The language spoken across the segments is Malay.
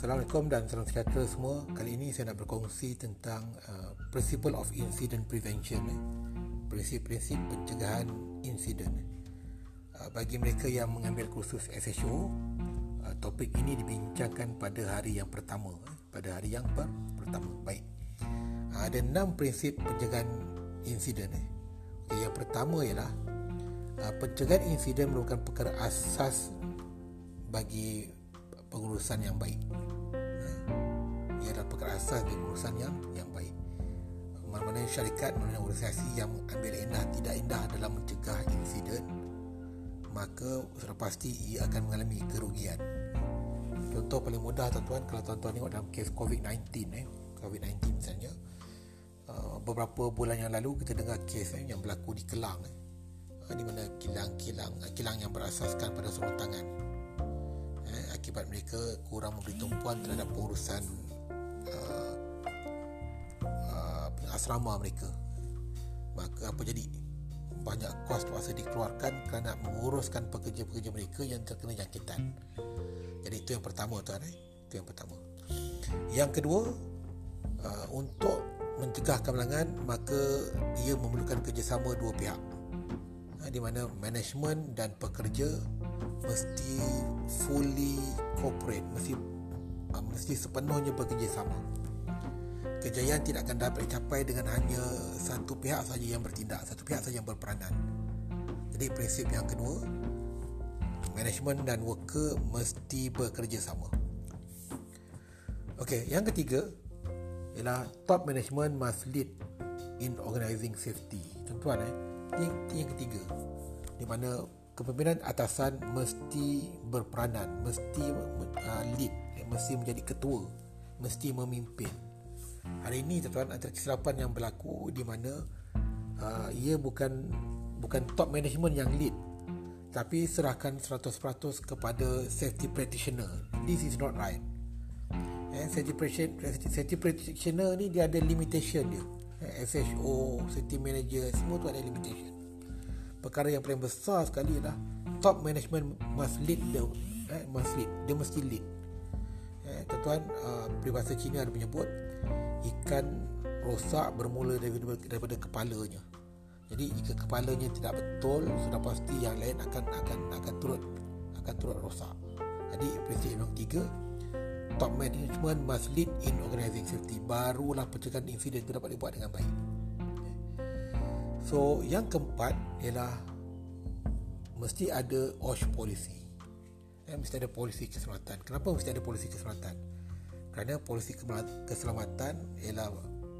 Assalamualaikum dan salam sejahtera semua. Kali ini saya nak berkongsi tentang uh, principle of incident prevention. Eh. Prinsip-prinsip pencegahan insiden. Uh, bagi mereka yang mengambil kursus SHO, uh, topik ini dibincangkan pada hari yang pertama. Eh. Pada hari yang per- pertama. Baik. Uh, ada enam prinsip pencegahan insiden. Eh. Okay, yang pertama ialah uh, pencegahan insiden merupakan perkara asas bagi pengurusan yang baik. Ia adalah perkara asas bagi pengurusan yang yang baik. Mana-mana syarikat, mana organisasi yang ambil indah tidak indah dalam mencegah insiden, maka sudah pasti ia akan mengalami kerugian. Contoh paling mudah tuan-tuan kalau tuan-tuan tengok dalam kes COVID-19 eh, COVID-19 misalnya, uh, beberapa bulan yang lalu kita dengar kes eh, yang berlaku di Kelang eh, di mana kilang-kilang kilang yang berasaskan pada sarung tangan eh, akibat mereka kurang memberi tumpuan terhadap pengurusan asrama mereka. Maka apa jadi? Banyak kos terpaksa dikeluarkan kerana menguruskan pekerja-pekerja mereka yang terkena jangkitan. Jadi itu yang pertama tuan eh? itu yang pertama. Yang kedua uh, untuk mencegah kemalangan maka ia memerlukan kerjasama dua pihak. Di mana management dan pekerja mesti fully cooperate mesti uh, mesti sepenuhnya bekerjasama kejayaan tidak akan dapat dicapai dengan hanya satu pihak saja yang bertindak satu pihak saja yang berperanan. Jadi prinsip yang kedua management dan worker mesti bekerjasama okey yang ketiga ialah top management must lead in organizing safety. Tuan-tuan eh ini yang ketiga. Di mana kepimpinan atasan mesti berperanan mesti uh, lead mesti menjadi ketua mesti memimpin hari ini tuan-tuan antara kesilapan yang berlaku di mana uh, ia bukan bukan top management yang lead tapi serahkan 100% kepada safety practitioner this is not right eh, safety safety practitioner ni dia ada limitation dia SHO, city manager semua tu ada limitation. Perkara yang paling besar sekali adalah top management must lead the eh, must lead. Dia mesti lead. Eh, tuan-tuan, uh, peribahasa Cina ada menyebut ikan rosak bermula daripada, daripada kepalanya. Jadi jika kepalanya tidak betul, sudah pasti yang lain akan akan akan turut akan turut rosak. Jadi prinsip yang ketiga, top management must lead in organizing safety. Barulah pencegahan insiden itu dapat dibuat dengan baik. So yang keempat ialah mesti ada OSH policy. Eh, mesti ada polisi keselamatan. Kenapa mesti ada polisi keselamatan kerana polisi keselamatan ialah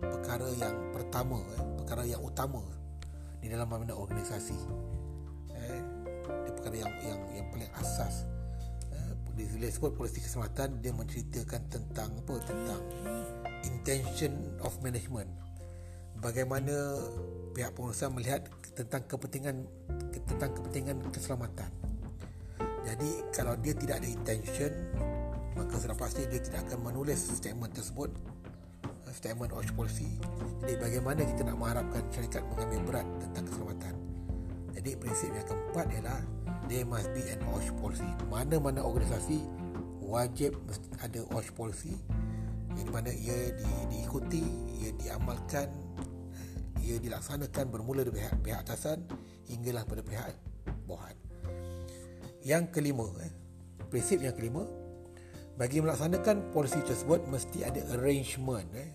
perkara yang pertama eh, perkara yang utama di dalam mana organisasi. Eh, dia perkara yang yang yang paling asas. Bila sebut polisi keselamatan dia menceritakan tentang apa? Tentang intention of management. Bagaimana pihak pengurusan melihat tentang kepentingan tentang kepentingan keselamatan. Jadi kalau dia tidak ada intention maka sudah pasti dia tidak akan menulis statement tersebut statement of policy jadi bagaimana kita nak mengharapkan syarikat mengambil berat tentang keselamatan jadi prinsip yang keempat ialah there must be an OSH policy. Mana-mana organisasi wajib ada OSH policy yang mana ia di, diikuti, ia diamalkan, ia dilaksanakan bermula dari pihak, pihak atasan hinggalah pada pihak bawahan. Yang kelima, eh, prinsip yang kelima, bagi melaksanakan polisi tersebut mesti ada arrangement. Eh.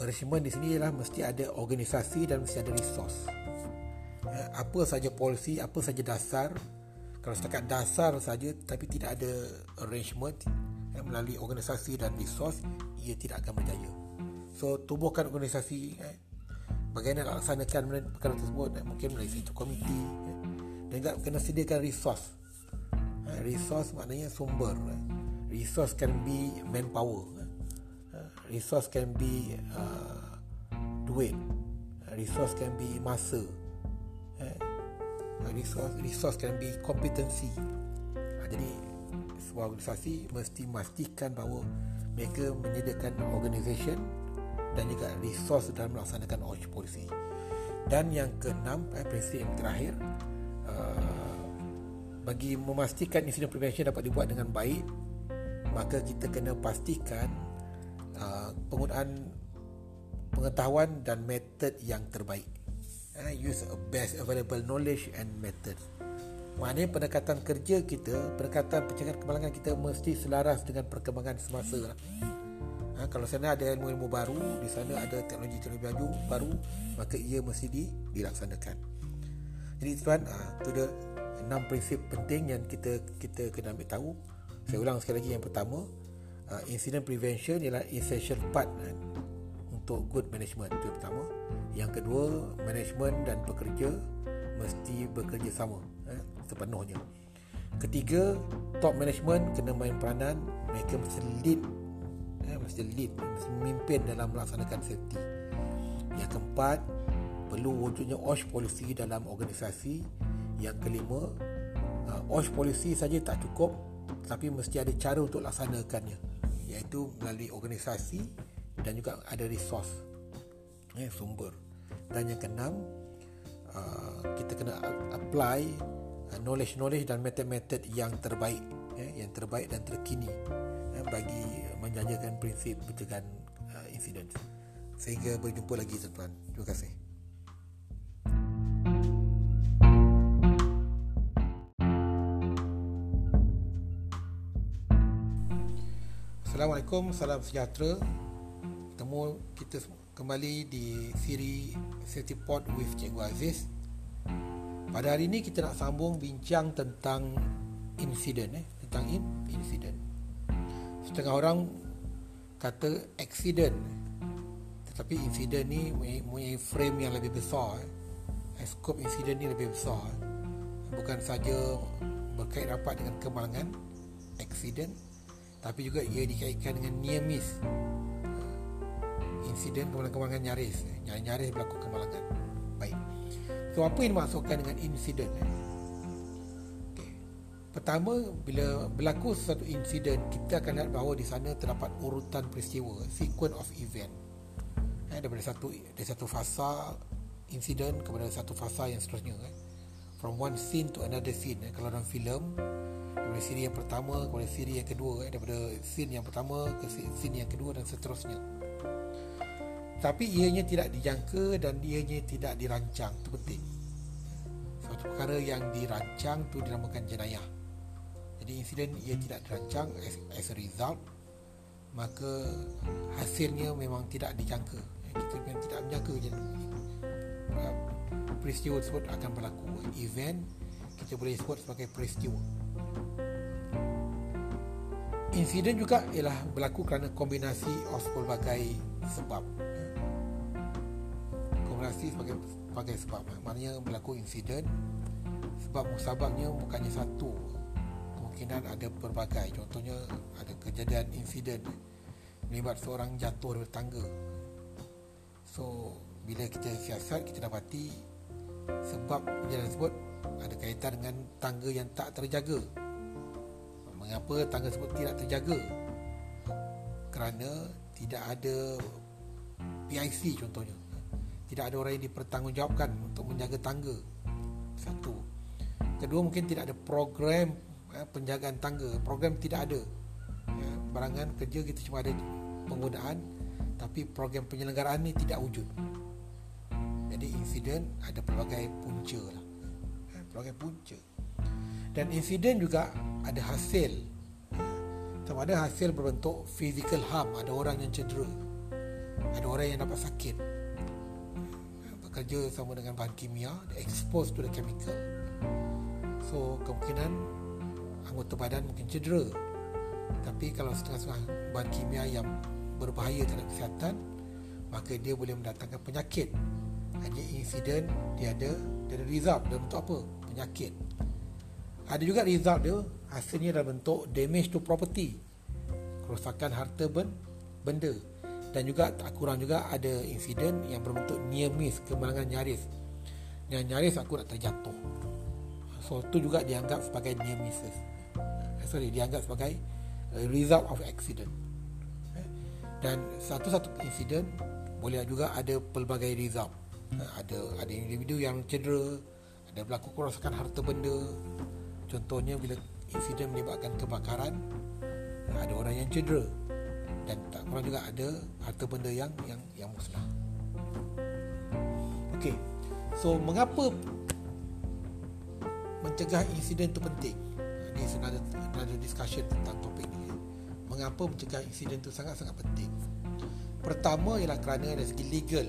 Arrangement di sini ialah mesti ada organisasi dan mesti ada resource. Eh, apa saja polisi, apa saja dasar kalau setakat dasar saja tapi tidak ada arrangement eh, melalui organisasi dan resource ia tidak akan berjaya so tubuhkan organisasi eh, bagaimana nak laksanakan perkara tersebut eh, mungkin melalui satu komiti eh, dan juga kena sediakan resource eh, resource maknanya sumber eh. Resource can be manpower. Resource can be uh, duit. Resource can be masa. Eh? Resource resource can be competency ha, jadi sebuah organisasi mesti memastikan bahawa mereka menyediakan organisation dan juga resource dalam melaksanakan OSH policy. Dan yang keenam eh, prinsip yang terakhir uh, bagi memastikan insiden prevention dapat dibuat dengan baik maka kita kena pastikan uh, penggunaan pengetahuan dan metod yang terbaik uh, use a best available knowledge and method maknanya pendekatan kerja kita pendekatan pencegahan kemalangan kita mesti selaras dengan perkembangan semasa lah. Ha, kalau sana ada ilmu-ilmu baru, di sana ada teknologi-teknologi baru, baru maka ia mesti di, dilaksanakan. Jadi tuan, ha, itu dia enam prinsip penting yang kita kita kena ambil tahu. Saya ulang sekali lagi yang pertama, ha, incident prevention ialah essential part ha, untuk good management. Itu yang pertama. Yang kedua, management dan pekerja mesti bekerja sama ha, sepenuhnya. Ketiga, top management kena main peranan, mereka mesti lead eh, mesti lead mesti memimpin dalam melaksanakan safety. Yang keempat perlu wujudnya OSH policy dalam organisasi. Yang kelima uh, OSH policy saja tak cukup tapi mesti ada cara untuk laksanakannya iaitu melalui organisasi dan juga ada resource eh, sumber dan yang keenam uh, kita kena apply uh, knowledge-knowledge dan method-method yang terbaik eh, yang terbaik dan terkini eh, bagi menjajakan prinsip pencegahan uh, insiden. Sehingga berjumpa lagi tuan-tuan. Terima kasih. Assalamualaikum, salam sejahtera. Temu kita kembali di siri Safety Pod with Cikgu Aziz. Pada hari ini kita nak sambung bincang tentang insiden eh, tentang in, insiden setengah orang kata accident tetapi insiden ni mempunyai frame yang lebih besar eh. scope insiden ni lebih besar eh. bukan saja berkait rapat dengan kemalangan accident tapi juga ia dikaitkan dengan near miss insiden kemalangan nyaris nyaris berlaku kemalangan baik so apa yang dimaksudkan dengan insiden eh? Pertama, bila berlaku sesuatu insiden, kita akan lihat bahawa di sana terdapat urutan peristiwa, sequence of event. Eh, daripada satu dari satu fasa insiden kepada satu fasa yang seterusnya. Eh. From one scene to another scene. Eh. Kalau dalam filem, daripada siri yang pertama kepada siri yang kedua. Eh. Daripada scene yang pertama ke scene yang kedua dan seterusnya. Tapi ianya tidak dijangka dan ianya tidak dirancang. Itu penting. Suatu perkara yang dirancang itu dinamakan jenayah. Jadi insiden ia tidak dirancang as, as a result maka hasilnya memang tidak dijangka. Kita memang tidak menjangka je peristiwa tersebut akan berlaku. Event kita boleh sebut sebagai peristiwa. Insiden juga ialah berlaku kerana kombinasi of pelbagai sebab. Kombinasi sebagai sebagai sebab. Maknanya berlaku insiden sebab musababnya bukannya satu kemungkinan ada pelbagai contohnya ada kejadian insiden melibat seorang jatuh dari tangga so bila kita siasat kita dapati sebab kejadian tersebut ada kaitan dengan tangga yang tak terjaga mengapa tangga tersebut tidak terjaga? Kerana tidak ada PIC contohnya. Tidak ada orang yang dipertanggungjawabkan untuk menjaga tangga. Satu. Kedua mungkin tidak ada program Eh, penjagaan tangga. Program tidak ada. Ya, barangan kerja kita cuma ada penggunaan tapi program penyelenggaraan ni tidak wujud. Jadi insiden ada pelbagai punca lah. Ya, pelbagai punca dan insiden juga ada hasil. Sama ada hasil berbentuk physical harm. Ada orang yang cedera. Ada orang yang dapat sakit. Bekerja sama dengan bahan kimia. Exposed to the chemical. So kemungkinan anggota badan mungkin cedera. Tapi kalau setengah-setengah bahan kimia yang berbahaya terhadap kesihatan maka dia boleh mendatangkan penyakit. Hanya insiden dia ada dia ada result. Dalam bentuk apa? Penyakit ada juga result dia hasilnya dalam bentuk damage to property. Kerosakan harta ben, benda. Dan juga tak kurang juga ada insiden yang berbentuk near miss kemalangan nyaris. Yang nyaris aku nak terjatuh. So itu juga dianggap sebagai near misses. Sorry dianggap sebagai result of accident. Eh? dan satu-satu insiden boleh juga ada pelbagai result. Eh, ada ada individu yang cedera ada berlaku kerosakan harta benda contohnya bila insiden melibatkan kebakaran ada orang yang cedera dan tak kurang juga ada harta benda yang yang yang musnah. Okey. So mengapa mencegah insiden itu penting? Ini sebenarnya ada discussion tentang topik ini. Mengapa mencegah insiden itu sangat-sangat penting? Pertama ialah kerana dari segi legal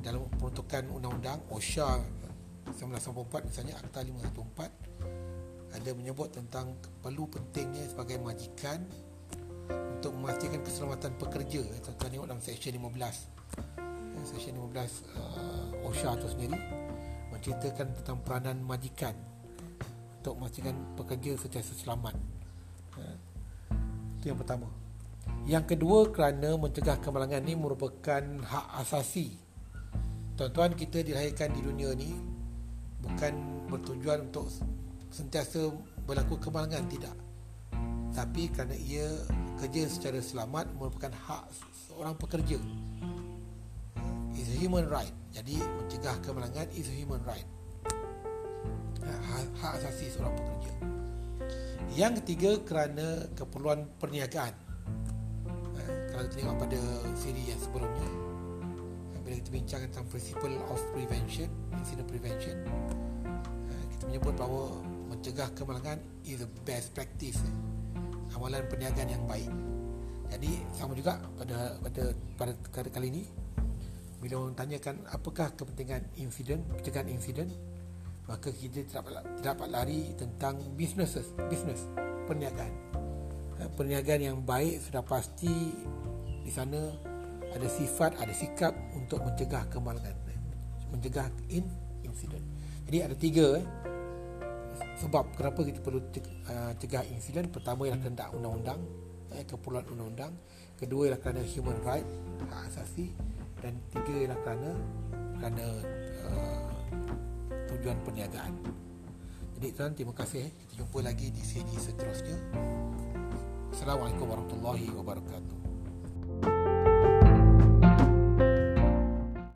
dalam peruntukan undang-undang OSHA 1984 misalnya Akta 514 ada menyebut tentang perlu pentingnya sebagai majikan untuk memastikan keselamatan pekerja. Tuan-tuan tengok dalam section 15 ya, section 15 uh, OSHA itu sendiri menceritakan tentang peranan majikan untuk memastikan pekerja sentiasa selamat. Ya. itu yang pertama. Yang kedua kerana mencegah kemalangan ini merupakan hak asasi. Tuan-tuan kita dilahirkan di dunia ni bukan bertujuan untuk sentiasa berlaku kemalangan tidak. Tapi kerana ia kerja secara selamat merupakan hak seorang pekerja. Is a human right. Jadi mencegah kemalangan is human right. Hak, hak asasi seorang pekerja. Yang ketiga kerana keperluan perniagaan. Ha, kalau tengok pada siri yang sebelumnya bila kita bincang tentang principle of prevention incident prevention ha, kita menyebut bahawa mencegah kemalangan is the best practice amalan perniagaan yang baik. Jadi sama juga pada pada pada kali, kali ini bila orang tanyakan apakah kepentingan insiden, pencegahan insiden, maka kita tidak dapat, lari tentang businesses, business, perniagaan. Ha, perniagaan yang baik sudah pasti di sana ada sifat, ada sikap untuk mencegah kemalangan, mencegah in insiden. Jadi ada tiga eh. Sebab kenapa kita perlu uh, cegah insiden pertama ialah kerana undang-undang eh, keperluan undang-undang. Kedua ialah kerana human right hak asasi. Dan tiga ialah kerana kerana uh, tujuan perniagaan. Jadi tuan terima kasih kita jumpa lagi di sini seterusnya. Assalamualaikum warahmatullahi wabarakatuh